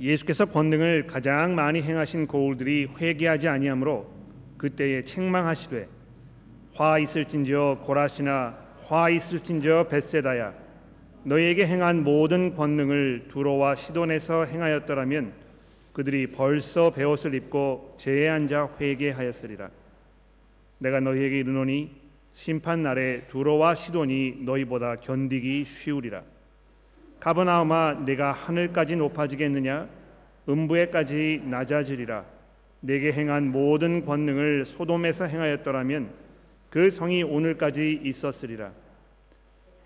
예수께서 권능을 가장 많이 행하신 고울들이 회개하지 아니하므로 그때에 책망하시되 화 있을진저 고라시나 화 있을진저 벳세다야 너희에게 행한 모든 권능을 두로와 시돈에서 행하였더라면 그들이 벌써 베옷을 입고 제에 앉아 회개하였으리라. 내가 너희에게 이르노니 심판 날에 두로와 시돈이 너희보다 견디기 쉬우리라 가버나움아 내가 하늘까지 높아지겠느냐? 음부에까지 낮아지리라. 내게 행한 모든 권능을 소돔에서 행하였더라면 그 성이 오늘까지 있었으리라.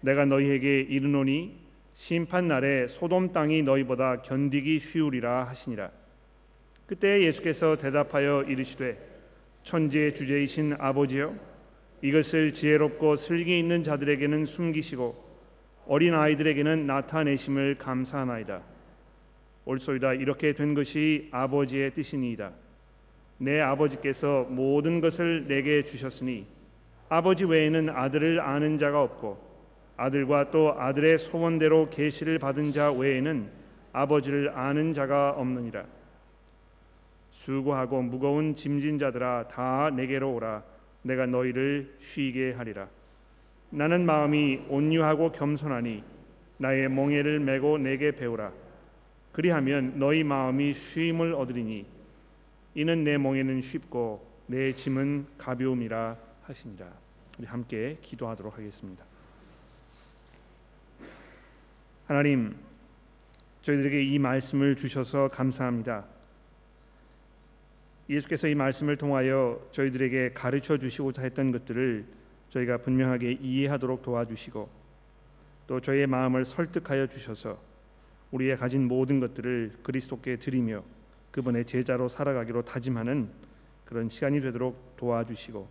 내가 너희에게 이르노니 심판 날에 소돔 땅이 너희보다 견디기 쉬우리라 하시니라. 그때 예수께서 대답하여 이르시되 천지의 주제이신 아버지여 이것을 지혜롭고 슬기 있는 자들에게는 숨기시고 어린 아이들에게는 나타내심을 감사하나이다. 옳소이다 이렇게 된 것이 아버지의 뜻이니이다. 내 아버지께서 모든 것을 내게 주셨으니 아버지 외에는 아들을 아는 자가 없고 아들과 또 아들의 소원대로 계시를 받은 자 외에는 아버지를 아는 자가 없느니라. 수고하고 무거운 짐진 자들아 다 내게로 오라 내가 너희를 쉬게 하리라. 나는 마음이 온유하고 겸손하니 나의 멍에를 메고 내게 배우라. 그리하면 너희 마음이 쉼을 얻으리니 이는 내 멍에는 쉽고 내 짐은 가벼움이라 하시니라. 우리 함께 기도하도록 하겠습니다. 하나님 저희들에게 이 말씀을 주셔서 감사합니다. 예수께서 이 말씀을 통하여 저희들에게 가르쳐 주시고자 했던 것들을 저희가 분명하게 이해하도록 도와주시고 또 저희의 마음을 설득하여 주셔서 우리의 가진 모든 것들을 그리스도께 드리며 그분의 제자로 살아가기로 다짐하는 그런 시간이 되도록 도와주시고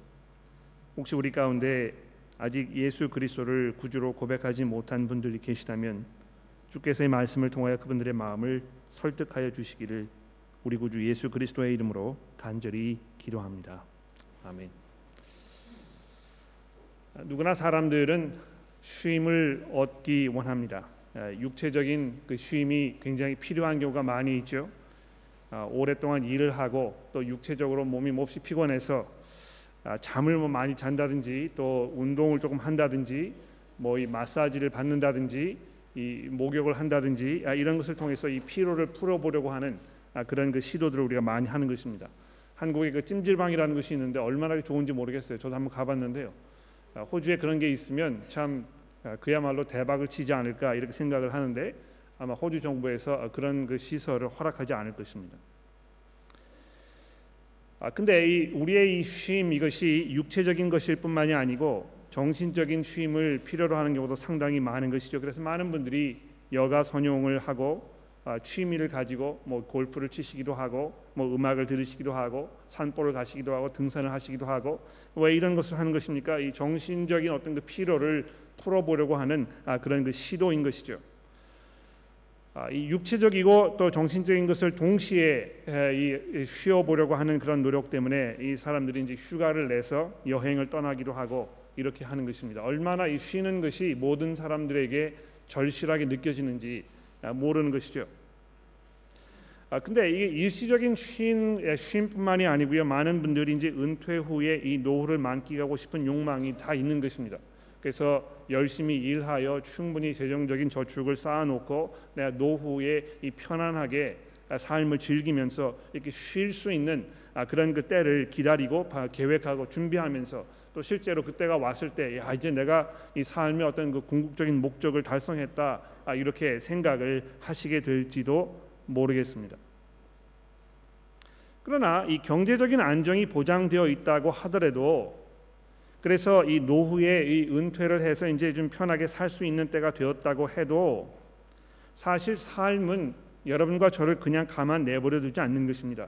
혹시 우리 가운데 아직 예수 그리스도를 구주로 고백하지 못한 분들이 계시다면 주께서의 말씀을 통하여 그분들의 마음을 설득하여 주시기를 우리 구주 예수 그리스도의 이름으로 간절히 기도합니다. 아멘. 누구나 사람들은 쉼을 얻기 원합니다. 육체적인 그 쉼이 굉장히 필요한 경우가 많이 있죠. 아, 오랫동안 일을 하고 또 육체적으로 몸이 몹시 피곤해서 아, 잠을 뭐 많이 잔다든지 또 운동을 조금 한다든지 뭐 이 마사지를 받는다든지 이 목욕을 한다든지 아, 이런 것을 통해서 이 피로를 풀어보려고 하는 그런 그 시도들을 우리가 많이 하는 것입니다. 한국에 그 찜질방이라는 것이 있는데 얼마나 좋은지 모르겠어요. 저도 한번 가봤는데요. 아, 호주에 그런 게 있으면 참 아, 그야말로 대박을 치지 않을까 이렇게 생각을 하는데 아마 호주 정부에서 그런 그 시설을 허락하지 않을 것입니다. 아 근데 이 우리의 이 쉼 이것이 육체적인 것일 뿐만이 아니고 정신적인 쉼을 필요로 하는 경우도 상당히 많은 것이죠. 그래서 많은 분들이 여가 선용을 하고 아, 취미를 가지고 뭐 골프를 치시기도 하고 뭐 음악을 들으시기도 하고 산보를 가시기도 하고 등산을 하시기도 하고 왜 이런 것을 하는 것입니까? 이 정신적인 어떤 그 피로를 풀어보려고 하는 아, 그런 그 시도인 것이죠. 아, 이 육체적이고 또 정신적인 것을 동시에 이 쉬어보려고 하는 그런 노력 때문에 이 사람들이 이제 휴가를 내서 여행을 떠나기도 하고 이렇게 하는 것입니다. 얼마나 이 쉬는 것이 모든 사람들에게 절실하게 느껴지는지 아, 모르는 것이죠. 아 근데 이게 일시적인 쉼 쉼뿐만이 아니고요. 많은 분들이 이제 은퇴 후에 이 노후를 만끽하고 싶은 욕망이 다 있는 것입니다. 그래서 열심히 일하여 충분히 재정적인 저축을 쌓아놓고 내가 노후에 이 편안하게 삶을 즐기면서 이렇게 쉴 수 있는 아, 그런 그 때를 기다리고 계획하고 준비하면서 또 실제로 그때가 왔을 때 야, 이제 내가 이 삶의 어떤 그 궁극적인 목적을 달성했다 아, 이렇게 생각을 하시게 될지도 모르겠습니다. 그러나 이 경제적인 안정이 보장되어 있다고 하더라도 그래서 이 노후에 이 은퇴를 해서 이제 좀 편하게 살 수 있는 때가 되었다고 해도 사실 삶은 여러분과 저를 그냥 가만 내버려 두지 않는 것입니다.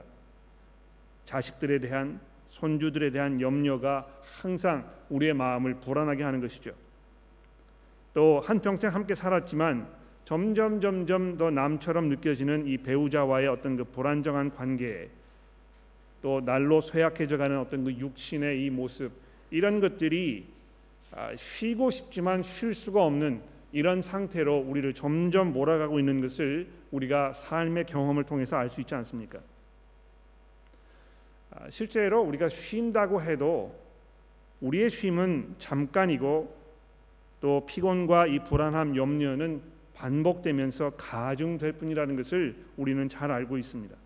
자식들에 대한 손주들에 대한 염려가 항상 우리의 마음을 불안하게 하는 것이죠. 또 한평생 함께 살았지만 점점 점점 더 남처럼 느껴지는 이 배우자와의 어떤 그 불안정한 관계 또 날로 쇠약해져가는 어떤 그 육신의 이 모습 이런 것들이 아, 쉬고 싶지만 쉴 수가 없는 이런 상태로 우리를 점점 몰아가고 있는 것을 우리가 삶의 경험을 통해서 알 수 있지 않습니까? 아, 실제로 우리가 쉰다고 해도 우리의 쉼은 잠깐이고 또 피곤과 이 불안함, 염려는 반복되면서 가중될 뿐이라는 것을 우리는 잘 알고 있습니다.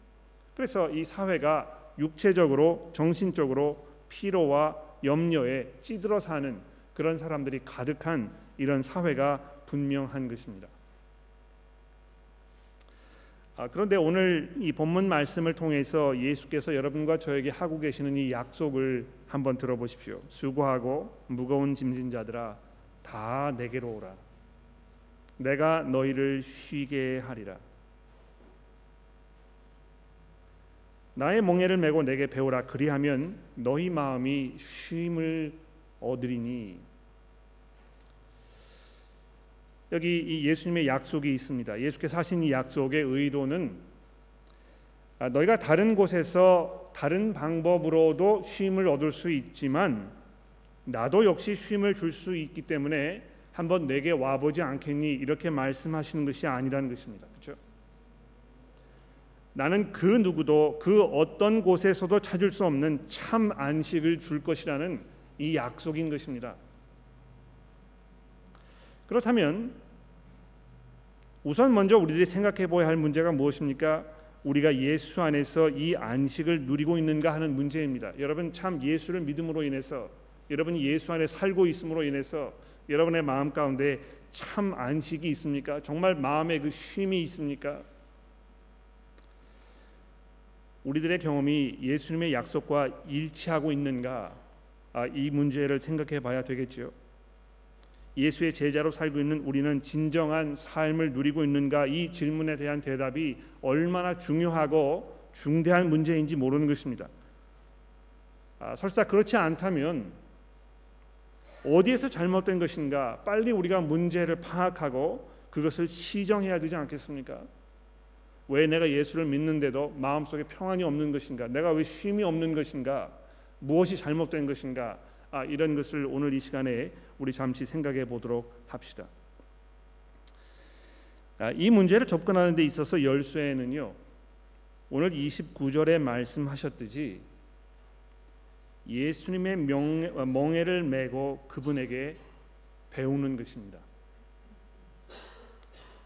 그래서 이 사회가 육체적으로 정신적으로 피로와 염려에 찌들어 사는 그런 사람들이 가득한 이런 사회가 분명한 것입니다. 아, 그런데 오늘 이 본문 말씀을 통해서 예수께서 여러분과 저에게 하고 계시는 이 약속을 한번 들어보십시오. 수고하고 무거운 짐진 자들아 다 내게로 오라. 내가 너희를 쉬게 하리라. 나의 멍에를 메고 내게 배우라 그리하면 너희 마음이 쉼을 얻으리니 여기 이 예수님의 약속이 있습니다. 예수께서 하신 이 약속의 의도는 아, 너희가 다른 곳에서 다른 방법으로도 쉼을 얻을 수 있지만 나도 역시 쉼을 줄 수 있기 때문에 한번 내게 와보지 않겠니 이렇게 말씀하시는 것이 아니라는 것입니다. 그렇죠? 나는 그 누구도 그 어떤 곳에서도 찾을 수 없는 참 안식을 줄 것이라는 이 약속인 것입니다. 그렇다면 우선 먼저 우리들이 생각해 보아야 할 문제가 무엇입니까? 우리가 예수 안에서 이 안식을 누리고 있는가 하는 문제입니다. 여러분 참 예수를 믿음으로 인해서 여러분이 예수 안에 살고 있음으로 인해서 여러분의 마음 가운데 참 안식이 있습니까? 정말 마음에 그 쉼이 있습니까? 우리들의 경험이 예수님의 약속과 일치하고 있는가 아, 이 문제를 생각해 봐야 되겠죠. 예수의 제자로 살고 있는 우리는 진정한 삶을 누리고 있는가 이 질문에 대한 대답이 얼마나 중요하고 중대한 문제인지 모르는 것입니다. 아, 설사 그렇지 않다면 어디에서 잘못된 것인가 빨리 우리가 문제를 파악하고 그것을 시정해야 되지 않겠습니까? 왜 내가 예수를 믿는데도 마음속에 평안이 없는 것인가? 내가 왜 쉼이 없는 것인가? 무엇이 잘못된 것인가? 아, 이런 것을 오늘 이 시간에 우리 잠시 생각해 보도록 합시다. 아, 이 문제를 접근하는 데 있어서 열쇠는요. 오늘 29절에 말씀하셨듯이 예수님의 명예, 멍에를 메고 그분에게 배우는 것입니다.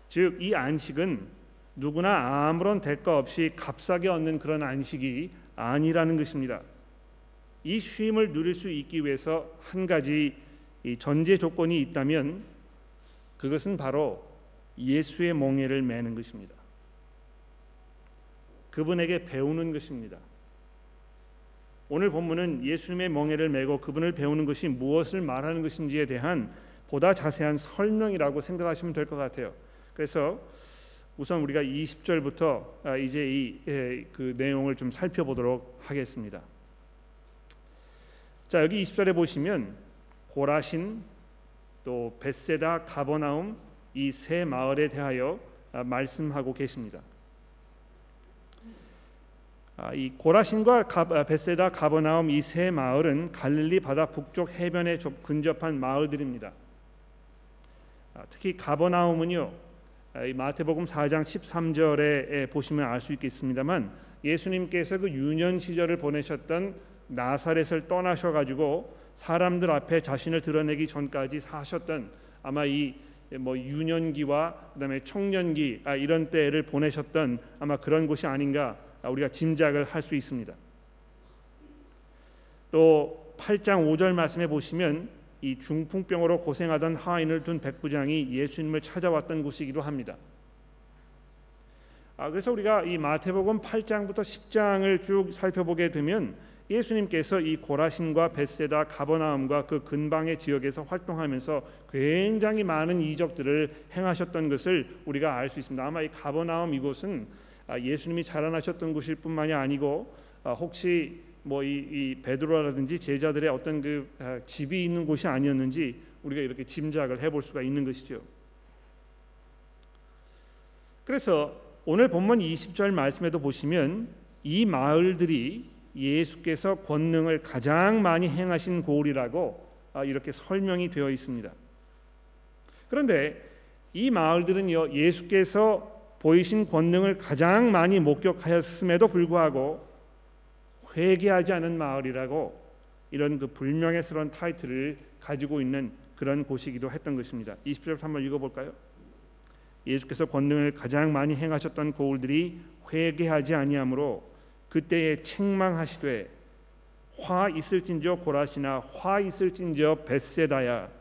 즉 이 안식은 누구나 아무런 대가 없이 값싸게 얻는 그런 안식이 아니라는 것입니다. 이 쉼을 누릴 수 있기 위해서 한 가지 전제 조건이 있다면 그것은 바로 예수의 멍에를 매는 것입니다. 그분에게 배우는 것입니다. 오늘 본문은 예수님의 멍에를 메고 그분을 배우는 것이 무엇을 말하는 것인지에 대한 보다 자세한 설명이라고 생각하시면 될 것 같아요. 그래서 우선 우리가 20절부터 아, 이제 이그 예, 내용을 좀 살펴보도록 하겠습니다. 자 여기 20절에 보시면 고라신 또 베세다 가버나움 이 세 마을에 대하여 아, 말씀하고 계십니다. 아, 이 고라신과 베세다 가버나움 이 세 마을은 갈릴리 바다 북쪽 해변에 근접한 마을들입니다. 특히 가버나움은요 마태복음 4장 13절에 보시면 알 수 있겠습니다만 예수님께서 그 유년 시절을 보내셨던 나사렛을 떠나셔 가지고 사람들 앞에 자신을 드러내기 전까지 사셨던 아마 이 뭐 유년기와 그다음에 청년기 아, 이런 때를 보내셨던 아마 그런 곳이 아닌가 우리가 짐작을 할 수 있습니다. 또 8장 5절 말씀에 보시면 이 중풍병으로 고생하던 하인을 둔 백부장이 예수님을 찾아왔던 곳이기도 합니다. 아, 그래서 우리가 이 마태복음 8장부터 10장을 쭉 살펴보게 되면 예수님께서 이 고라신과 벳세다 가버나움과 그 근방의 지역에서 활동하면서 굉장히 많은 이적들을 행하셨던 것을 우리가 알 수 있습니다. 아마 이 가버나움 이곳은 아, 예수님이 자라나셨던 곳일 뿐만이 아니고 아, 혹시 뭐이 이 베드로라든지 제자들의 어떤 그 아, 집이 있는 곳이 아니었는지 우리가 이렇게 짐작을 해볼 수가 있는 것이죠. 그래서 오늘 본문 20절 말씀에도 보시면 이 마을들이 예수께서 권능을 가장 많이 행하신 고을이라고 아, 이렇게 설명이 되어 있습니다. 그런데 이 마을들은요 예수께서 보이신 권능을 가장 많이 목격하였음에도 불구하고 회개하지 않은 마을이라고 이런 그 불명예스러운 타이틀을 가지고 있는 그런 곳이기도 했던 것입니다. 20절 한번 읽어볼까요? 예수께서 권능을 가장 많이 행하셨던 고울들이 회개하지 아니하므로 그때에 책망하시되 화 있을진저 고라시나 화 있을진저 벳세다야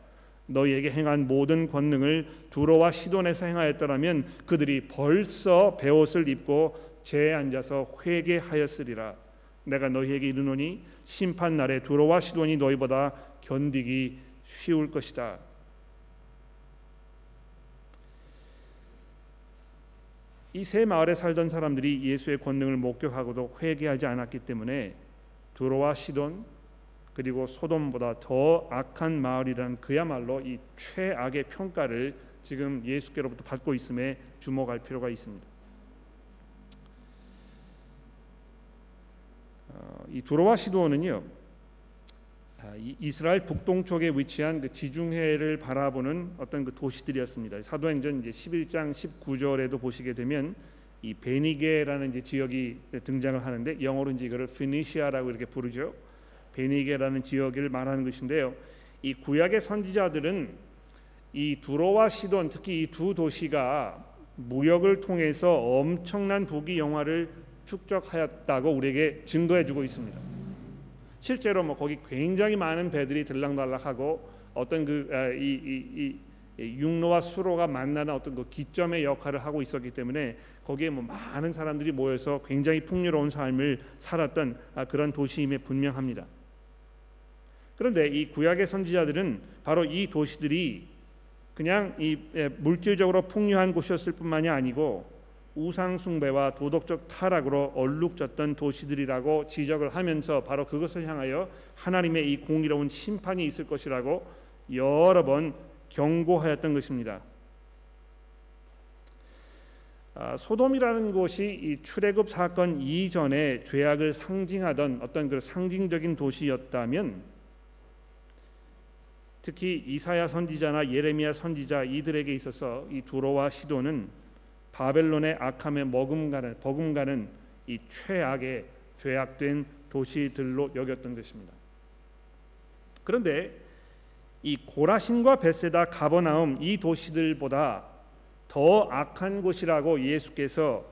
너희에게 행한 모든 권능을 두로와 시돈에서 행하였더라면 그들이 벌써 베옷을 입고 재에 앉아서 회개하였으리라. 내가 너희에게 이르노니 심판 날에 두로와 시돈이 너희보다 견디기 쉬울 것이다. 이 세 마을에 살던 사람들이 예수의 권능을 목격하고도 회개하지 않았기 때문에 두로와 시돈 그리고 소돔보다 더 악한 마을이라는 그야말로 이 최악의 평가를 지금 예수께로부터 받고 있음에 주목할 필요가 있습니다. 어, 이 두로와 시도는요 아, 이스라엘 북동쪽에 위치한 그 지중해를 바라보는 어떤 그 도시들이었습니다. 사도행전 이제 11장 19절에도 보시게 되면 이 베니게라는 이제 지역이 등장을 하는데 영어로 이제 이거를 피니시아라고 이렇게 부르죠. 베니게라는 지역을 말하는 것인데요. 이 구약의 선지자들은 이 두로와 시돈 특히 이 두 도시가 무역을 통해서 엄청난 부귀 영화를 축적하였다고 우리에게 증거해 주고 있습니다. 실제로 뭐 거기 굉장히 많은 배들이 들락날락하고 어떤 그이 아, 육로와 수로가 만나는 어떤 그 기점의 역할을 하고 있었기 때문에 거기에 뭐 많은 사람들이 모여서 굉장히 풍요로운 삶을 살았던 아, 그런 도시임에 분명합니다. 그런데 이 구약의 선지자들은 바로 이 도시들이 그냥 이 물질적으로 풍요한 곳이었을 뿐만이 아니고 우상 숭배와 도덕적 타락으로 얼룩졌던 도시들이라고 지적을 하면서 바로 그것을 향하여 하나님의 이 공의로운 심판이 있을 것이라고 여러 번 경고하였던 것입니다. 아, 소돔이라는 곳이 이 출애굽 사건 이전에 죄악을 상징하던 어떤 그 상징적인 도시였다면 특히 이사야 선지자나 예레미야 선지자 이들에게 있어서 이 두로와 시도는 바벨론의 악함에 머금가는 버금가는 이 최악의 죄악된 도시들로 여겼던 것입니다. 그런데 이 고라신과 베세다 가버나움 이 도시들보다 더 악한 곳이라고 예수께서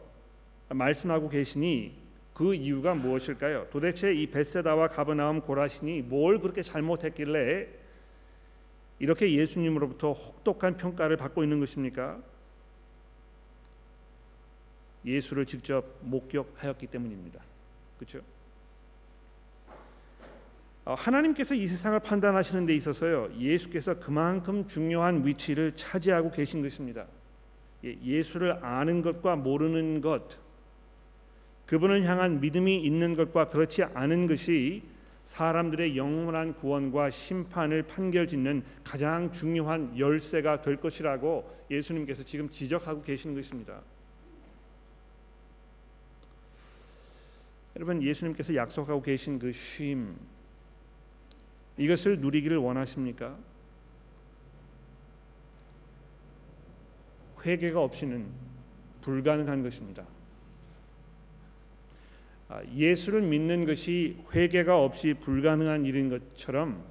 말씀하고 계시니 그 이유가 무엇일까요? 도대체 이 베세다와 가버나움 고라신이 뭘 그렇게 잘못했길래 이렇게 예수님으로부터 혹독한 평가를 받고 있는 것입니까? 예수를 직접 목격하였기 때문입니다. 그렇죠? 하나님께서 이 세상을 판단하시는 데 있어서요. 예수께서 그만큼 중요한 위치를 차지하고 계신 것입니다. 예, 예수를 아는 것과 모르는 것 그분을 향한 믿음이 있는 것과 그렇지 않은 것이 사람들의 영원한 구원과 심판을 판결짓는 가장 중요한 열쇠가 될 것이라고 예수님께서 지금 지적하고 계시는 것입니다. 여러분 예수님께서 약속하고 계신 그 쉼 이것을 누리기를 원하십니까? 회개가 없이는 불가능한 것입니다. 아, 예수를 믿는 것이 회개가 없이 불가능한 일인 것처럼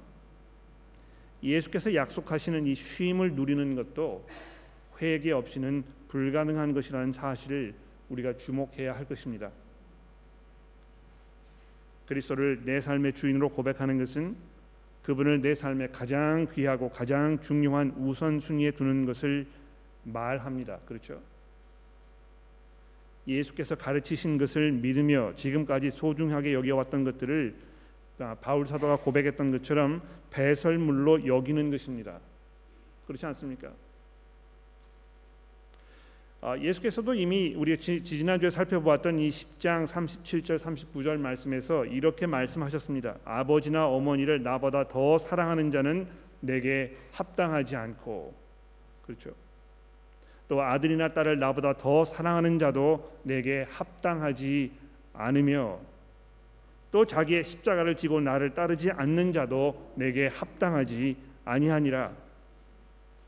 예수께서 약속하시는 이 쉼을 누리는 것도 회개 없이는 불가능한 것이라는 사실을 우리가 주목해야 할 것입니다. 그리스도를 내 삶의 주인으로 고백하는 것은 그분을 내 삶에 가장 귀하고 가장 중요한 우선순위에 두는 것을 말합니다. 그렇죠? 예수께서 가르치신 것을 믿으며 지금까지 소중하게 여겨왔던 것들을 아, 바울 사도가 고백했던 것처럼 배설물로 여기는 것입니다. 그렇지 않습니까? 아, 예수께서도 이미 우리가 지난주에 살펴보았던 이 10장 37절 39절 말씀에서 이렇게 말씀하셨습니다. 아버지나 어머니를 나보다 더 사랑하는 자는 내게 합당하지 않고 그렇죠. 또 아들이나 딸을 나보다 더 사랑하는 자도 내게 합당하지 않으며 또 자기의 십자가를 지고 나를 따르지 않는 자도 내게 합당하지 아니하니라.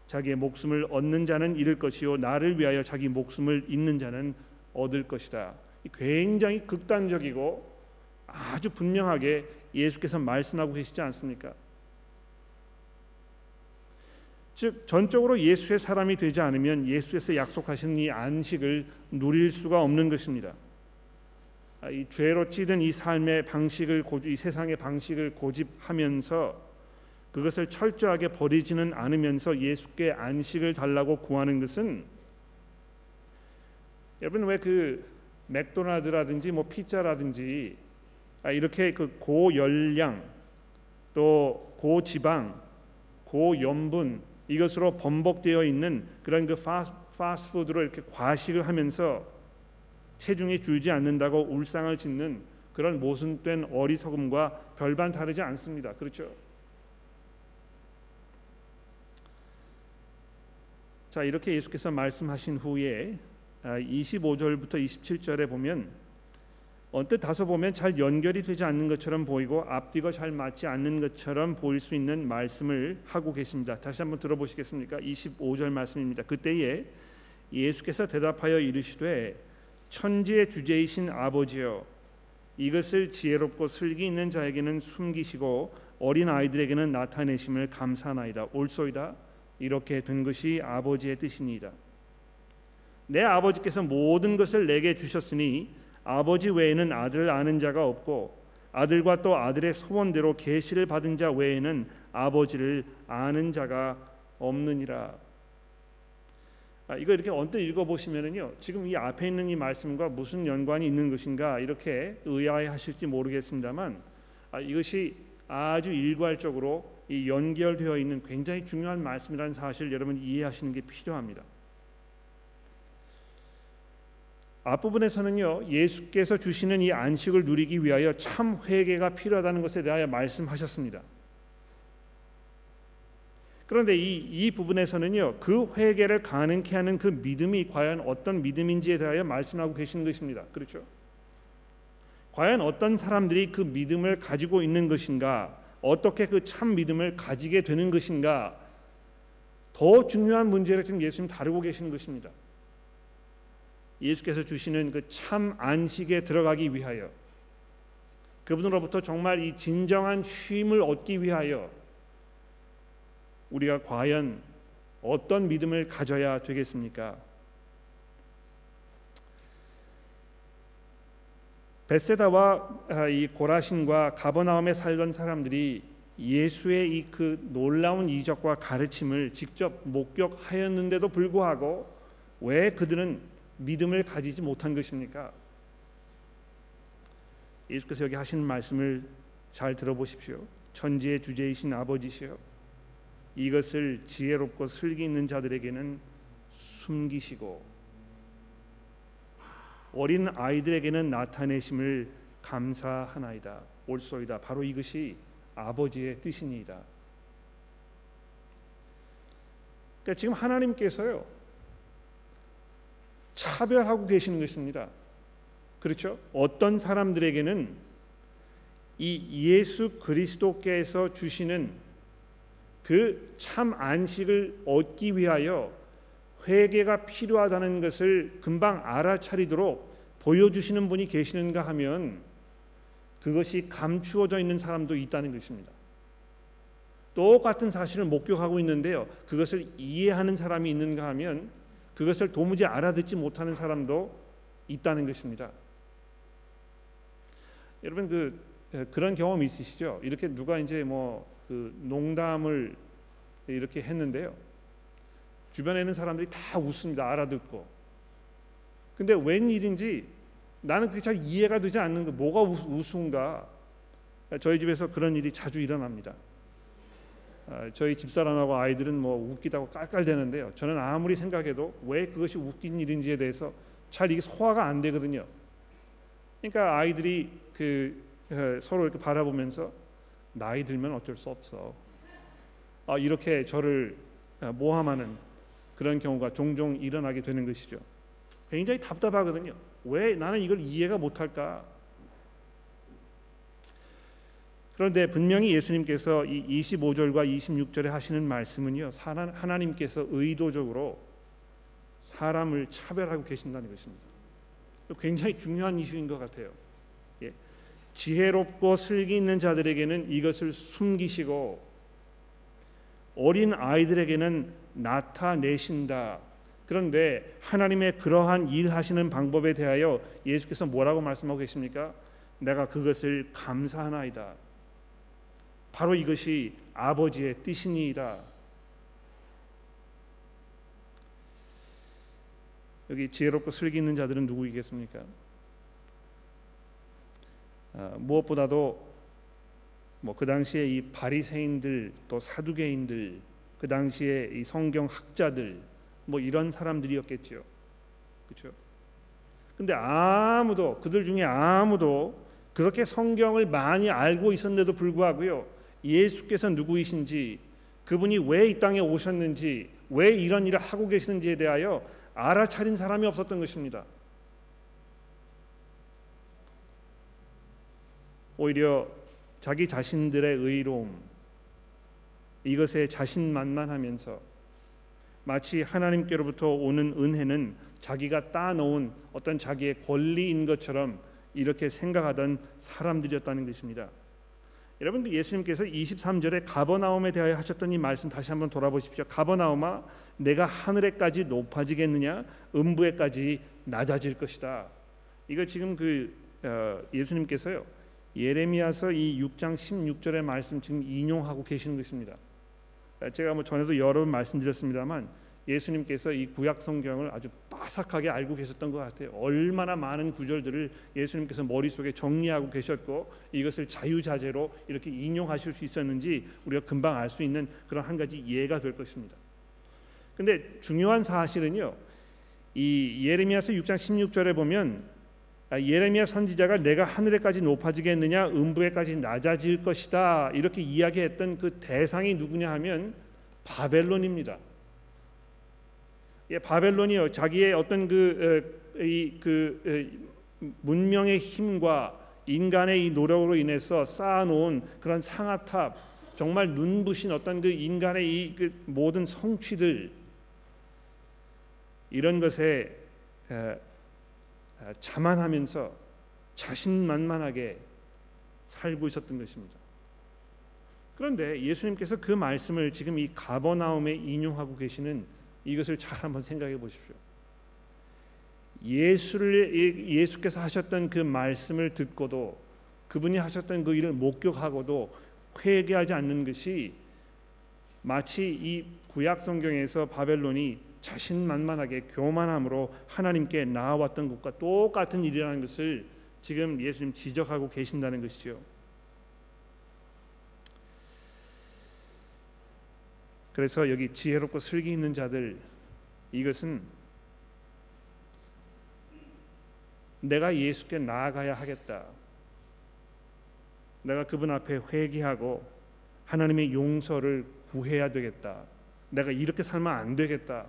자기의 목숨을 얻는 자는 잃을 것이요 나를 위하여 자기 목숨을 잃는 자는 얻을 것이다. 굉장히 극단적이고 아주 분명하게 예수께서 말씀하고 계시지 않습니까? 즉 전적으로 예수의 사람이 되지 않으면 예수께서 약속하신 이 안식을 누릴 수가 없는 것입니다. 아, 이 죄로 찌든 이 삶의 방식을 고집, 이 세상의 방식을 고집하면서 그것을 철저하게 버리지는 않으면서 예수께 안식을 달라고 구하는 것은 여러분 왜 그 맥도날드라든지 뭐 피자라든지 아, 이렇게 그 고열량 또 고지방 고염분 이것으로 번복되어 있는 그런 그 파스, 푸드로 이렇게 과식을 하면서 체중이 줄지 않는다고 울상을 짓는 그런 모순된 어리석음과 별반 다르지 않습니다. 그렇죠? 자 이렇게 예수께서 말씀하신 후에 25절부터 아, 27절에 보면 언뜻 다소 보면 잘 연결이 되지 않는 것처럼 보이고 앞뒤가 잘 맞지 않는 것처럼 보일 수 있는 말씀을 하고 계십니다. 다시 한번 들어보시겠습니까? 25절 말씀입니다. 그때에 예수께서 대답하여 이르시되 천지의 주제이신 아버지여 이것을 지혜롭고 슬기 있는 자에게는 숨기시고 어린 아이들에게는 나타내심을 감사나이다. 옳소이다. 이렇게 된 것이 아버지의 뜻이니이다. 내 아버지께서 모든 것을 내게 주셨으니 아버지 외에는 아들을 아는 자가 없고 아들과 또 아들의 소원대로 계시를 받은 자 외에는 아버지를 아는 자가 없느니라. 아, 이거 이렇게 언뜻 읽어보시면은요 지금 이 앞에 있는 이 말씀과 무슨 연관이 있는 것인가 이렇게 의아해하실지 모르겠습니다만 아, 이것이 아주 일괄적으로 이 연결되어 있는 굉장히 중요한 말씀이라는 사실 여러분 이해하시는 게 필요합니다. 앞부분에서는요 예수께서 주시는 이 안식을 누리기 위하여 참 회개가 필요하다는 것에 대하여 말씀하셨습니다. 그런데 이, 이 부분에서는요 그 회개를 가능케 하는 그 믿음이 과연 어떤 믿음인지에 대하여 말씀하고 계시는 것입니다. 그렇죠? 과연 어떤 사람들이 그 믿음을 가지고 있는 것인가? 어떻게 그 참 믿음을 가지게 되는 것인가? 더 중요한 문제를 지금 예수님 다루고 계시는 것입니다. 예수께서 주시는 그 참 안식에 들어가기 위하여 그분으로부터 정말 이 진정한 쉼을 얻기 위하여 우리가 과연 어떤 믿음을 가져야 되겠습니까? 베세다와 아, 이 고라신과 가버나움에 살던 사람들이 예수의 이 그 놀라운 이적과 가르침을 직접 목격하였는데도 불구하고 왜 그들은 믿음을 가지지 못한 것입니까? 예수께서 여기 하신 말씀을 잘 들어보십시오. 천지의 주제이신 아버지시여 이것을 지혜롭고 슬기 있는 자들에게는 숨기시고 어린 아이들에게는 나타내심을 감사하나이다. 옳소이다. 바로 이것이 아버지의 뜻이니이다. 그러니까 지금 하나님께서요 차별하고 계시는 것입니다. 그렇죠? 어떤 사람들에게는 이 예수 그리스도께서 주시는 그 참 안식을 얻기 위하여 회개가 필요하다는 것을 금방 알아차리도록 보여주시는 분이 계시는가 하면 그것이 감추어져 있는 사람도 있다는 것입니다. 똑같은 사실을 목격하고 있는데요. 그것을 이해하는 사람이 있는가 하면 그것을 도무지 알아듣지 못하는 사람도 있다는 것입니다. 여러분 그 그런 경험 있으시죠? 이렇게 누가 이제 뭐 그 농담을 이렇게 했는데요. 주변에 있는 사람들이 다 웃습니다. 알아듣고. 근데 웬일인지 나는 그게 잘 이해가 되지 않는 거 뭐가 우스운가? 저희 집에서 그런 일이 자주 일어납니다. 아, 저희 집사람하고 아이들은 뭐 웃기다고 깔깔대는데요. 저는 아무리 생각해도 왜 그것이 웃긴 일인지에 대해서 잘 이게 소화가 안 되거든요. 그러니까 아이들이 그 어, 서로 이렇게 바라보면서 나이 들면 어쩔 수 없어. 아, 이렇게 저를 어, 모함하는 그런 경우가 종종 일어나게 되는 것이죠. 굉장히 답답하거든요. 왜 나는 이걸 이해가 못할까? 그런데 분명히 예수님께서 이 25절과 26절에 하시는 말씀은요. 하나님께서 의도적으로 사람을 차별하고 계신다는 것입니다. 굉장히 중요한 이슈인 것 같아요. 예. 지혜롭고 슬기 있는 자들에게는 이것을 숨기시고 어린 아이들에게는 나타내신다. 그런데 하나님의 그러한 일하시는 방법에 대하여 예수께서 뭐라고 말씀하고 계십니까? 내가 그것을 감사하나이다. 바로 이것이 아버지의 뜻이니이다. 여기 지혜롭고 슬기 있는 자들은 누구이겠습니까? 아, 무엇보다도 뭐 그 당시에 이 바리새인들 또 사두개인들 그 당시에 이 성경 학자들 뭐 이런 사람들이었겠죠. 그렇죠? 근데 아무도 그들 중에 아무도 그렇게 성경을 많이 알고 있었는데도 불구하고요. 예수께서 누구이신지 그분이 왜 이 땅에 오셨는지 왜 이런 일을 하고 계시는지에 대하여 알아차린 사람이 없었던 것입니다. 오히려 자기 자신들의 의로움 이것에 자신만만하면서 마치 하나님께로부터 오는 은혜는 자기가 따놓은 어떤 자기의 권리인 것처럼 이렇게 생각하던 사람들이었다는 것입니다. 여러분 예수님께서 23절에 가버나움에 대하여 하셨던 이 말씀 다시 한번 돌아보십시오. 가버나움아 내가 하늘에까지 높아지겠느냐 음부에까지 낮아질 것이다. 이거 지금 그 어, 예수님께서요 예레미야서 이 6장 16절의 말씀 지금 인용하고 계시는 것입니다. 제가 뭐 전에도 여러 번 말씀드렸습니다만 예수님께서 이 구약 성경을 아주 빠삭하게 알고 계셨던 것 같아요. 얼마나 많은 구절들을 예수님께서 머릿속에 정리하고 계셨고 이것을 자유자재로 이렇게 인용하실 수 있었는지 우리가 금방 알 수 있는 그런 한 가지 예가 될 것입니다. 근데 중요한 사실은요. 이 예레미야서 6장 16절에 보면 아, 예레미야 선지자가 내가 하늘에까지 높아지겠느냐 음부에까지 낮아질 것이다 이렇게 이야기했던 그 대상이 누구냐 하면 바벨론입니다. 예, 바벨론이요 자기의 어떤 그이그 그, 문명의 힘과 인간의 이 노력으로 인해서 쌓아놓은 그런 상아탑 정말 눈부신 어떤 그 인간의 이 그 모든 성취들 이런 것에 자만하면서 자신만만하게 살고 있었던 것입니다. 그런데 예수님께서 그 말씀을 지금 이 가버나움에 인용하고 계시는 이것을 잘 한번 생각해 보십시오. 예수를 예수께서 하셨던 그 말씀을 듣고도 그분이 하셨던 그 일을 목격하고도 회개하지 않는 것이 마치 이 구약 성경에서 바벨론이 자신만만하게 교만함으로 하나님께 나아왔던 것과 똑같은 일이라는 것을 지금 예수님 지적하고 계신다는 것이죠. 그래서 여기 지혜롭고 슬기 있는 자들 이것은 내가 예수께 나아가야 하겠다. 내가 그분 앞에 회개하고 하나님의 용서를 구해야 되겠다. 내가 이렇게 살면 안 되겠다.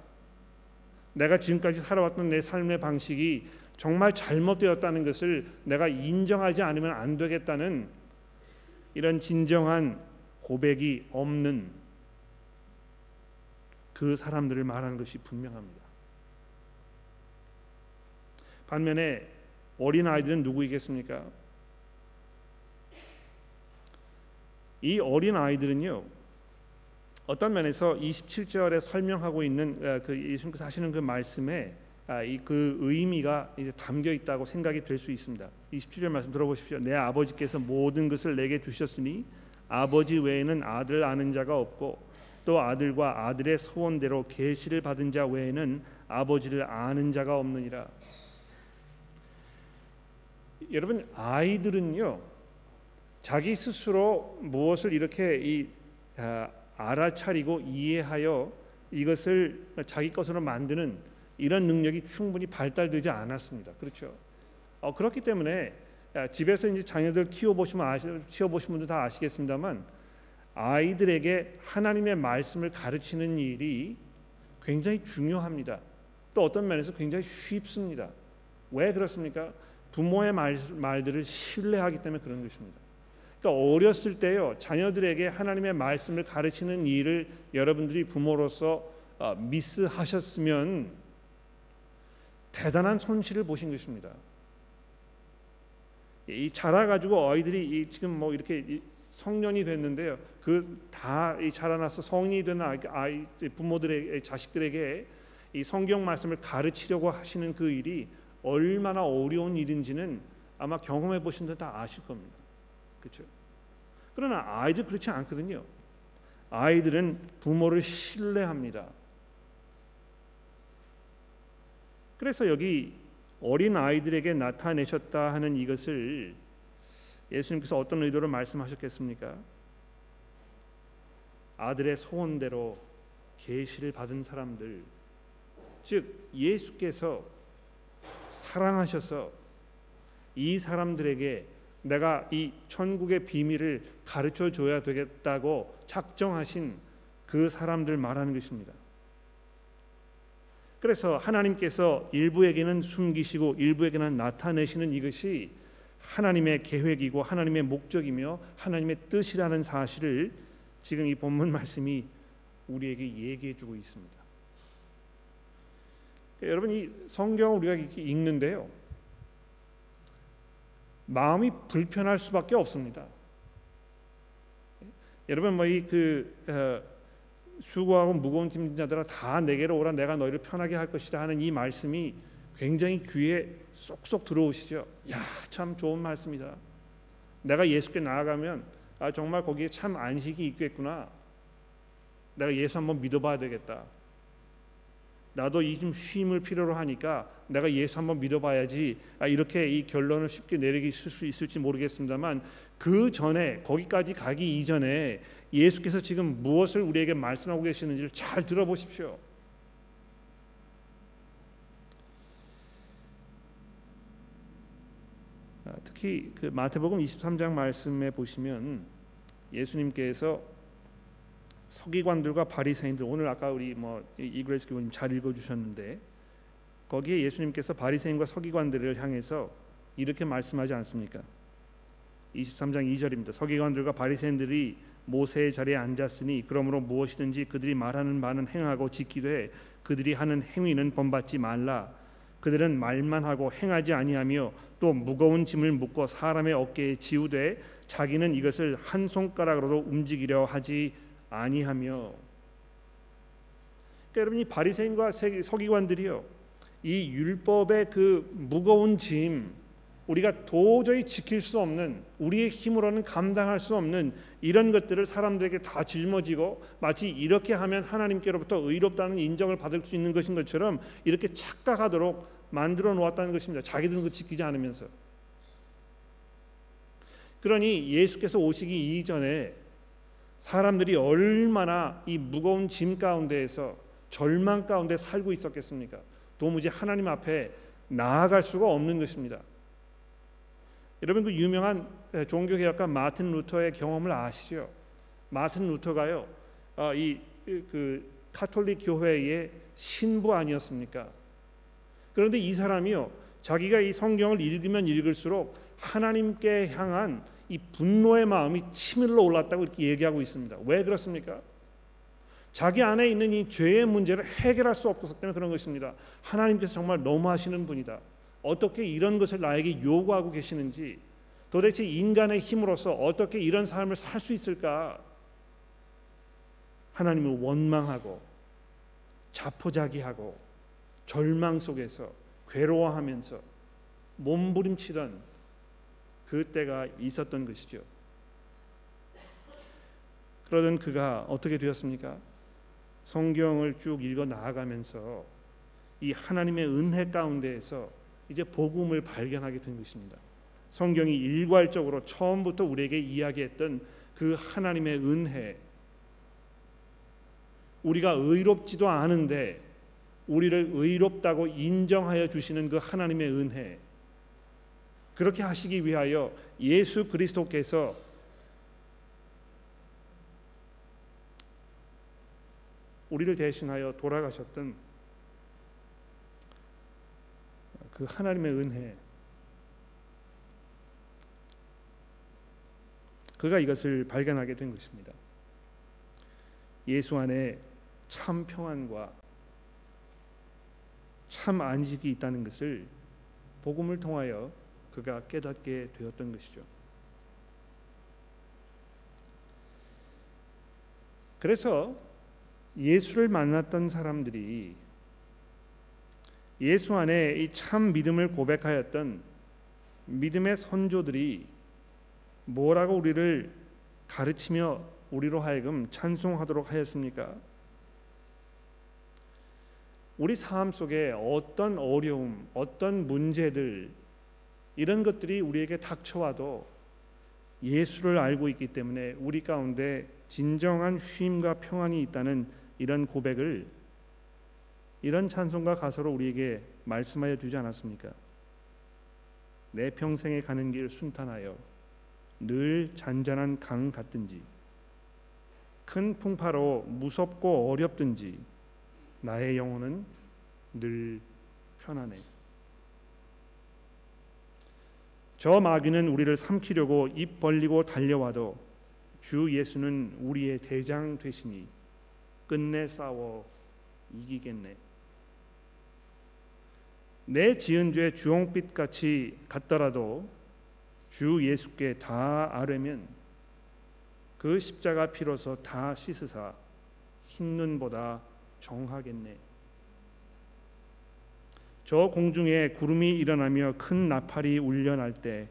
내가 지금까지 살아왔던 내 삶의 방식이 정말 잘못되었다는 것을 내가 인정하지 않으면 안 되겠다는 이런 진정한 고백이 없는 그 사람들을 말하는 것이 분명합니다. 반면에 어린 아이들은 누구이겠습니까? 이 어린 아이들은요. 어떤 면에서 27절에 설명하고 있는 어, 그 예수님께서 하시는 그 말씀에 아, 이그 의미가 이제 담겨 있다고 생각이 될 수 있습니다. 27절 말씀 들어보십시오. 내 아버지께서 모든 것을 내게 주셨으니 아버지 외에는 아들 아는 자가 없고 또 아들과 아들의 소원대로 계시를 받은 자 외에는 아버지를 아는 자가 없느니라. 여러분 아이들은요 자기 스스로 무엇을 이렇게 이 아, 알아차리고 이해하여 이것을 자기 것으로 만드는 이런 능력이 충분히 발달되지 않았습니다. 그렇죠? 어, 그렇기 때문에 아, 집에서 이제 자녀들 키워 보시면 아시, 키워 보신 분들 다 아시겠습니다만 아이들에게 하나님의 말씀을 가르치는 일이 굉장히 중요합니다. 또 어떤 면에서 굉장히 쉽습니다. 왜 그렇습니까? 부모의 말, 말들을 신뢰하기 때문에 그런 것입니다. 그러니까 어렸을 때요 자녀들에게 하나님의 말씀을 가르치는 일을 여러분들이 부모로서 어, 미스하셨으면 대단한 손실을 보신 것입니다. 이 자라가지고 아이들이 지금 뭐 이렇게 성년이 됐는데요. 그 다 자라나서 성인이 된 아이 부모들의 자식들에게 이 성경 말씀을 가르치려고 하시는 그 일이 얼마나 어려운 일인지는 아마 경험해 보신 분들 다 아실 겁니다. 그렇죠? 그러나 아이들 그렇지 않거든요. 아이들은 부모를 신뢰합니다. 그래서 여기 어린 아이들에게 나타내셨다 하는 이것을 예수님께서 어떤 의도로 말씀하셨겠습니까? 아들의 소원대로 계시를 받은 사람들, 즉 예수께서 사랑하셔서 이 사람들에게 내가 이 천국의 비밀을 가르쳐 줘야 되겠다고 작정하신 그 사람들 말하는 것입니다. 그래서 하나님께서 일부에게는 숨기시고 일부에게는 나타내시는 이것이 하나님의 계획이고 하나님의 목적이며 하나님의 뜻이라는 사실을 지금 이 본문 말씀이 우리에게 얘기해 주고 있습니다. 그러니까 여러분 이 성경을 우리가 이렇게 읽는데요. 마음이 불편할 수밖에 없습니다. 여러분 뭐 이그 어, 수고하고 무거운 짐진 자들아 다 내게로 오라 내가 너희를 편하게 할 것이라 하는 이 말씀이 굉장히 귀에 쏙쏙 들어오시죠. 야, 참 좋은 말씀이다. 내가 예수께 나아가면 아 정말 거기에 참 안식이 있겠구나. 내가 예수 한번 믿어봐야 되겠다. 나도 이 좀 쉼을 필요로 하니까 내가 예수 한번 믿어봐야지 아, 이렇게 이 결론을 쉽게 내리기 수 있을지 모르겠습니다만 그 전에 거기까지 가기 이전에 예수께서 지금 무엇을 우리에게 말씀하고 계시는지를 잘 들어보십시오. 특히 그 마태복음 23장 말씀에 보시면 예수님께서 서기관들과 바리새인들 오늘 아까 우리 뭐 이그레스 교수님 잘 읽어 주셨는데 거기에 예수님께서 바리새인과 서기관들을 향해서 이렇게 말씀하지 않습니까? 23장 2절입니다. 서기관들과 바리새인들이 모세의 자리에 앉았으니 그러므로 무엇이든지 그들이 말하는 바는 행하고 지키되 그들이 하는 행위는 본받지 말라. 그들은 말만 하고 행하지 아니하며 또 무거운 짐을 묶고 사람의 어깨에 지우되 자기는 이것을 한 손가락으로도 움직이려 하지 아니하며. 그러니까 여러분 이 바리새인과 서기관들이요 이 율법의 그 무거운 짐 우리가 도저히 지킬 수 없는 우리의 힘으로는 감당할 수 없는 이런 것들을 사람들에게 다 짊어지고 마치 이렇게 하면 하나님께로부터 의롭다는 인정을 받을 수 있는 것인 것처럼 이렇게 착각하도록 만들어 놓았다는 것입니다. 자기들은 그 지키지 않으면서. 그러니 예수께서 오시기 이전에 사람들이 얼마나 이 무거운 짐 가운데에서 절망 가운데 살고 있었겠습니까? 도무지 하나님 앞에 나아갈 수가 없는 것입니다. 여러분 그 유명한 종교 개혁가 마틴 루터의 경험을 아시죠? 마틴 루터가요, 어, 이그 카톨릭 교회의 신부 아니었습니까? 그런데 이 사람이요, 자기가 이 성경을 읽으면 읽을수록 하나님께 향한 이 분노의 마음이 치밀러 올랐다고 이렇게 얘기하고 있습니다. 왜 그렇습니까? 자기 안에 있는 이 죄의 문제를 해결할 수 없었기 때문에 그런 것입니다. 하나님께서 정말 너무하시는 분이다. 어떻게 이런 것을 나에게 요구하고 계시는지 도대체 인간의 힘으로서 어떻게 이런 삶을 살 수 있을까? 하나님을 원망하고 자포자기하고 절망 속에서 괴로워하면서 몸부림치던 그때가 있었던 것이죠. 그러던 그가 어떻게 되었습니까? 성경을 쭉 읽어 나아가면서 이 하나님의 은혜 가운데에서 이제 복음을 발견하게 된 것입니다. 성경이 일괄적으로 처음부터 우리에게 이야기했던 그 하나님의 은혜 우리가 의롭지도 않은데 우리를 의롭다고 인정하여 주시는 그 하나님의 은혜 그렇게 하시기 위하여 예수 그리스도께서 우리를 대신하여 돌아가셨던 그 하나님의 은혜 그가 이것을 발견하게 된 것입니다. 예수 안에 참 평안과 참 안식이 있다는 것을 복음을 통하여 그가 깨닫게 되었던 것이죠. 그래서 예수를 만났던 사람들이 예수 안에 이 참 믿음을 고백하였던 믿음의 선조들이 뭐라고 우리를 가르치며 우리로 하여금 찬송하도록 하였습니까? 우리 삶 속에 어떤 어려움, 어떤 문제들 이런 것들이 우리에게 닥쳐와도 예수를 알고 있기 때문에 우리 가운데 진정한 쉼과 평안이 있다는 이런 고백을 이런 찬송과 가사로 우리에게 말씀하여 주지 않았습니까? 내 평생에 가는 길 순탄하여 늘 잔잔한 강 같든지 큰 풍파로 무섭고 어렵든지 나의 영혼은 늘 편안해. 저 마귀는 우리를 삼키려고 입 벌리고 달려와도 주 예수는 우리의 대장 되시니 끝내 싸워 이기겠네. 내 지은 죄 주홍빛 같이 같더라도 주 예수께 다 아뢰면 그 십자가 피로서 다 씻으사 흰 눈보다 정하겠네. 저 공중에 구름이 일어나며 큰 나팔이 울려날 때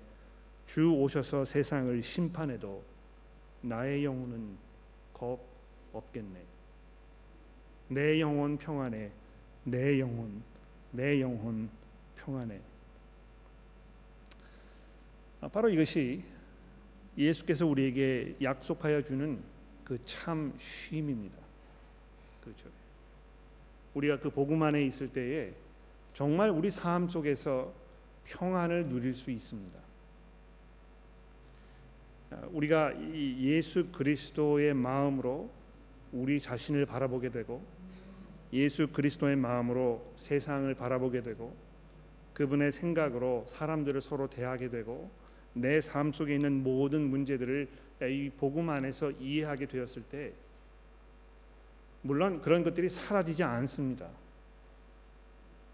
주 오셔서 세상을 심판해도 나의 영혼은 겁 없겠네. 내 영혼 평안해. 내 영혼, 내 영혼 평안해. 아, 바로 이것이 예수께서 우리에게 약속하여 주는 그 참 쉼입니다. 그렇죠. 우리가 그 복음 안에 있을 때에 정말 우리 삶 속에서 평안을 누릴 수 있습니다. 아, 우리가 예수 그리스도의 마음으로 우리 자신을 바라보게 되고 예수 그리스도의 마음으로 세상을 바라보게 되고 그분의 생각으로 사람들을 서로 대하게 되고 내 삶 속에 있는 모든 문제들을 이 복음 안에서 이해하게 되었을 때 물론 그런 것들이 사라지지 않습니다.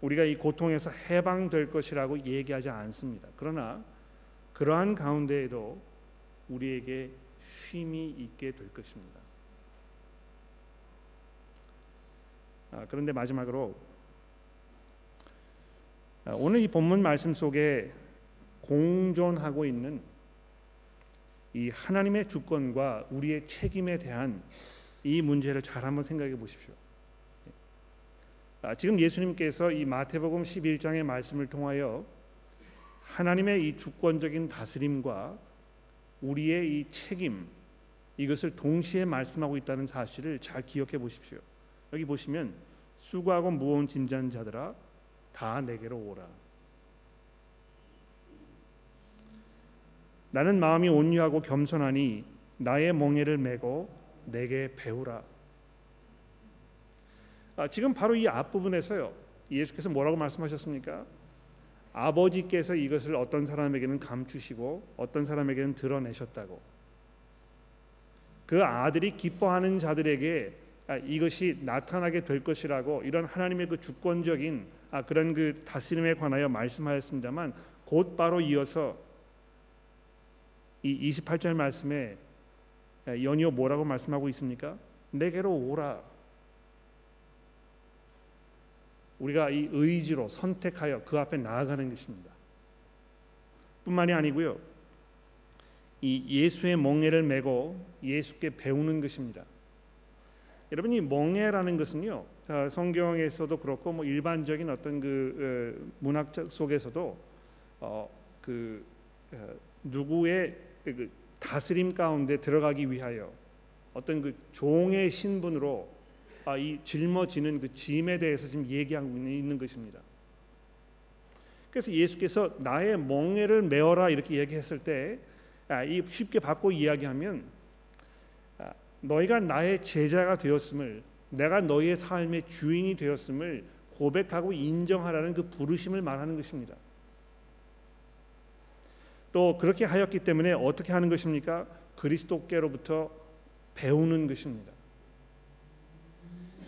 우리가 이 고통에서 해방될 것이라고 얘기하지 않습니다. 그러나 그러한 가운데에도 우리에게 쉼이 있게 될 것입니다. 그런데 마지막으로 아, 오늘 이 본문 말씀 속에 공존하고 있는 이 하나님의 주권과 우리의 책임에 대한 이 문제를 잘 한번 생각해 보십시오. 아, 지금 예수님께서 이 마태복음 11장의 말씀을 통하여 하나님의 이 주권적인 다스림과 우리의 이 책임 이것을 동시에 말씀하고 있다는 사실을 잘 기억해 보십시오. 여기 보시면 수고하고 무거운 짐진 자들아 다 내게로 오라. 나는 마음이 온유하고 겸손하니 나의 멍에를 메고 내게 배우라. 아, 지금 바로 이 앞부분에서요. 예수께서 뭐라고 말씀하셨습니까? 아버지께서 이것을 어떤 사람에게는 감추시고 어떤 사람에게는 드러내셨다고. 그 아들이 기뻐하는 자들에게 아, 이것이 나타나게 될 것이라고 이런 하나님의 그 주권적인 아, 그런 그 다스림에 관하여 말씀하였습니다만 곧 바로 이어서 이 28절 말씀에 연이어 뭐라고 말씀하고 있습니까? 내게로 오라. 우리가 이 의지로 선택하여 그 앞에 나아가는 것입니다. 뿐만이 아니고요. 이 예수의 멍에를 메고 예수께 배우는 것입니다. 여러분 이 멍에라는 것은요 어, 성경에서도 그렇고 뭐 일반적인 어떤 그 어, 문학 속에서도 어, 그 누구의 그 다스림 가운데 들어가기 위하여 어떤 그 종의 신분으로 아, 이 짊어지는 그 짐에 대해서 지금 얘기하고 있는 것입니다. 그래서 예수께서 나의 멍에를 메어라 이렇게 얘기했을 때, 아, 이 쉽게 바꿔 이야기하면 아, 너희가 나의 제자가 되었음을, 내가 너희의 삶의 주인이 되었음을 고백하고 인정하라는 그 부르심을 말하는 것입니다. 또 그렇게 하였기 때문에 어떻게 하는 것입니까? 그리스도께로부터 배우는 것입니다.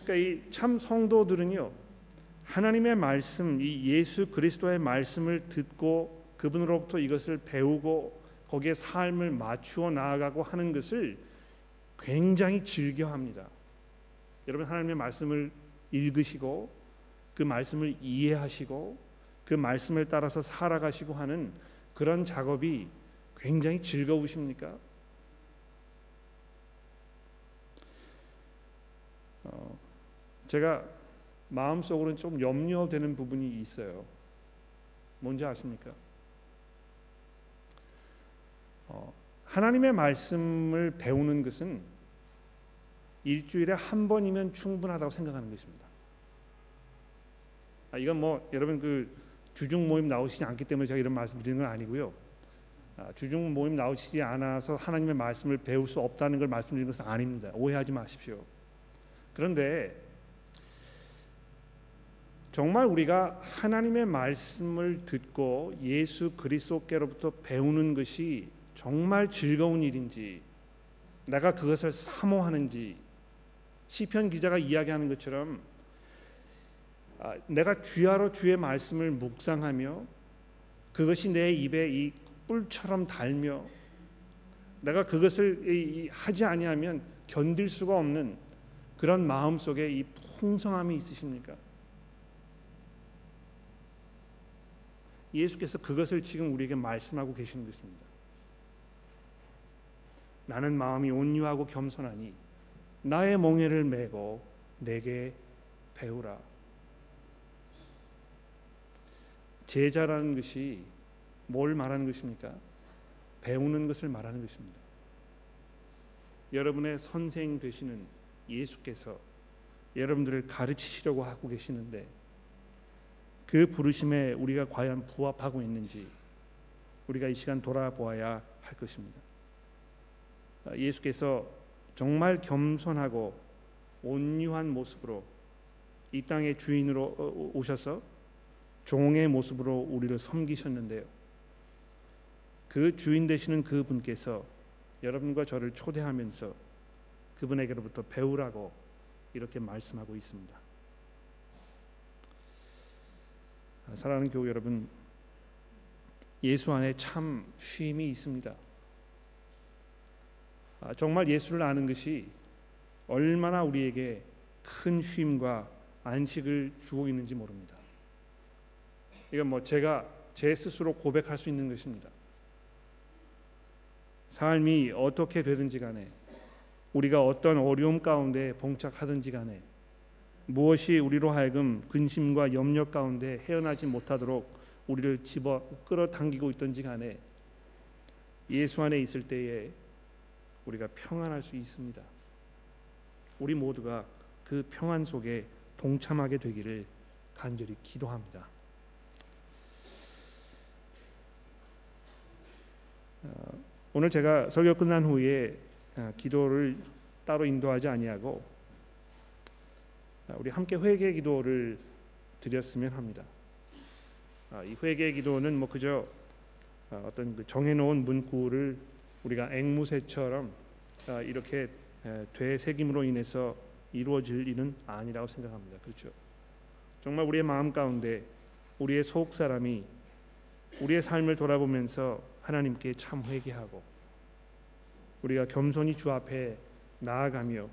그러니까 이 참 성도들은요 하나님의 말씀, 이 예수 그리스도의 말씀을 듣고 그분으로부터 이것을 배우고 거기에 삶을 맞추어 나아가고 하는 것을 굉장히 즐겨합니다. 여러분 하나님의 말씀을 읽으시고 그 말씀을 이해하시고 그 말씀을 따라서 살아가시고 하는 그런 작업이 굉장히 즐거우십니까? 어, 제가 마음속으로는 좀 염려되는 부분이 있어요. 뭔지 아십니까? 하나님의 말씀을 배우는 것은 일주일에 한 번이면 충분하다고 생각하는 것입니다. 아, 이건 뭐 여러분 그 주중 모임 나오시지 않기 때문에 제가 이런 말씀 드리는 건 아니고요. 아, 주중 모임 나오시지 않아서 하나님의 말씀을 배울 수 없다는 걸 말씀드리는 것은 아닙니다. 오해하지 마십시오. 그런데 정말 우리가 하나님의 말씀을 듣고 예수 그리스도께로부터 배우는 것이 정말 즐거운 일인지 내가 그것을 사모하는지 시편 기자가 이야기하는 것처럼 아, 내가 주야로 주의 말씀을 묵상하며 그것이 내 입에 이 뿔처럼 달며 내가 그것을 하지 아니하면 견딜 수가 없는 그런 마음 속에 이 풍성함이 있으십니까? 예수께서 그것을 지금 우리에게 말씀하고 계시는 것입니다. 나는 마음이 온유하고 겸손하니 나의 멍에를 메고 내게 배우라. 제자라는 것이 뭘 말하는 것입니까? 배우는 것을 말하는 것입니다. 여러분의 선생 되시는 예수께서 여러분들을 가르치시려고 하고 계시는데 그 부르심에 우리가 과연 부합하고 있는지 우리가 이 시간 돌아보아야 할 것입니다. 예수께서 정말 겸손하고 온유한 모습으로 이 땅의 주인으로 오셔서 종의 모습으로 우리를 섬기셨는데요. 그 주인 되시는 그 분께서 여러분과 저를 초대하면서 그분에게로부터 배우라고 이렇게 말씀하고 있습니다. 사랑하는 교우 여러분, 예수 안에 참 쉼이 있습니다. 아, 정말 예수를 아는 것이 얼마나 우리에게 큰 쉼과 안식을 주고 있는지 모릅니다. 이건 뭐 제가 제 스스로 고백할 수 있는 것입니다. 삶이 어떻게 되든지 간에 우리가 어떤 어려움 가운데 봉착하든지 간에 무엇이 우리로 하여금 근심과 염려 가운데 헤어나지 못하도록 우리를 집어 끌어당기고 있든지 간에 예수 안에 있을 때에 우리가 평안할 수 있습니다. 우리 모두가 그 평안 속에 동참하게 되기를 간절히 기도합니다. 어, 오늘 제가 설교 끝난 후에 어, 기도를 따로 인도하지 아니하고 어, 우리 함께 회개 기도를 드렸으면 합니다. 이 회개 기도는 뭐 그저 어떤 그 정해놓은 문구를 우리가 앵무새처럼 이렇게 되새김으로 인해서 이루어질 일은 아니라고 생각합니다. 그렇죠? 정말 우리의 마음 가운데 우리의 속 사람이 우리의 삶을 돌아보면서 하나님께 참 회개하고 우리가 겸손히 주 앞에 나아가며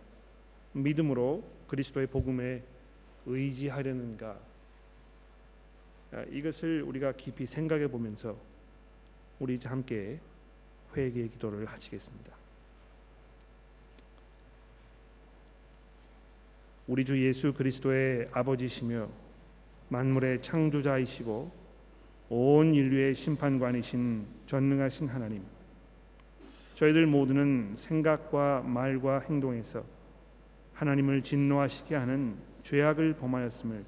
믿음으로 그리스도의 복음에 의지하려는가 아, 이것을 우리가 깊이 생각해 보면서 우리 함께 회개의 기도를 하시겠습니다. 우리 주 예수 그리스도의 아버지시며 만물의 창조자이시고 온 인류의 심판관이신 전능하신 하나님 저희들 모두는 생각과 말과 행동에서 하나님을 진노하시게 하는 죄악을 범하였음을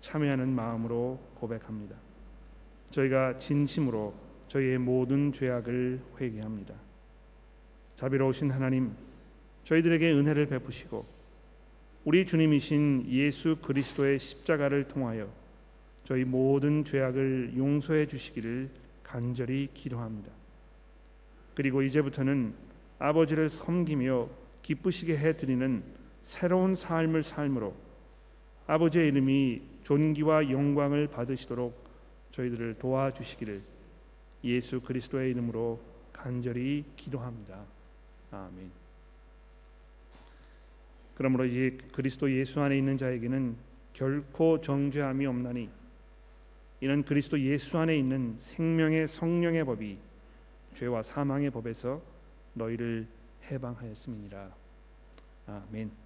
참회하는 마음으로 고백합니다. 저희가 진심으로 저희의 모든 죄악을 회개합니다. 자비로우신 하나님, 저희들에게 은혜를 베푸시고 우리 주님이신 예수 그리스도의 십자가를 통하여 저희 모든 죄악을 용서해 주시기를 간절히 기도합니다. 그리고 이제부터는 아버지를 섬기며 기쁘시게 해 드리는 새로운 삶을 삶으로 아버지의 이름이 존귀와 영광을 받으시도록 저희들을 도와주시기를 예수 그리스도의 이름으로 간절히 기도합니다. 아멘. 그러므로 이제 그리스도 예수 안에 있는 자에게는 결코 정죄함이 없나니 이는 그리스도 예수 안에 있는 생명의 성령의 법이 죄와 사망의 법에서 너희를 해방하였음이니라. 아멘.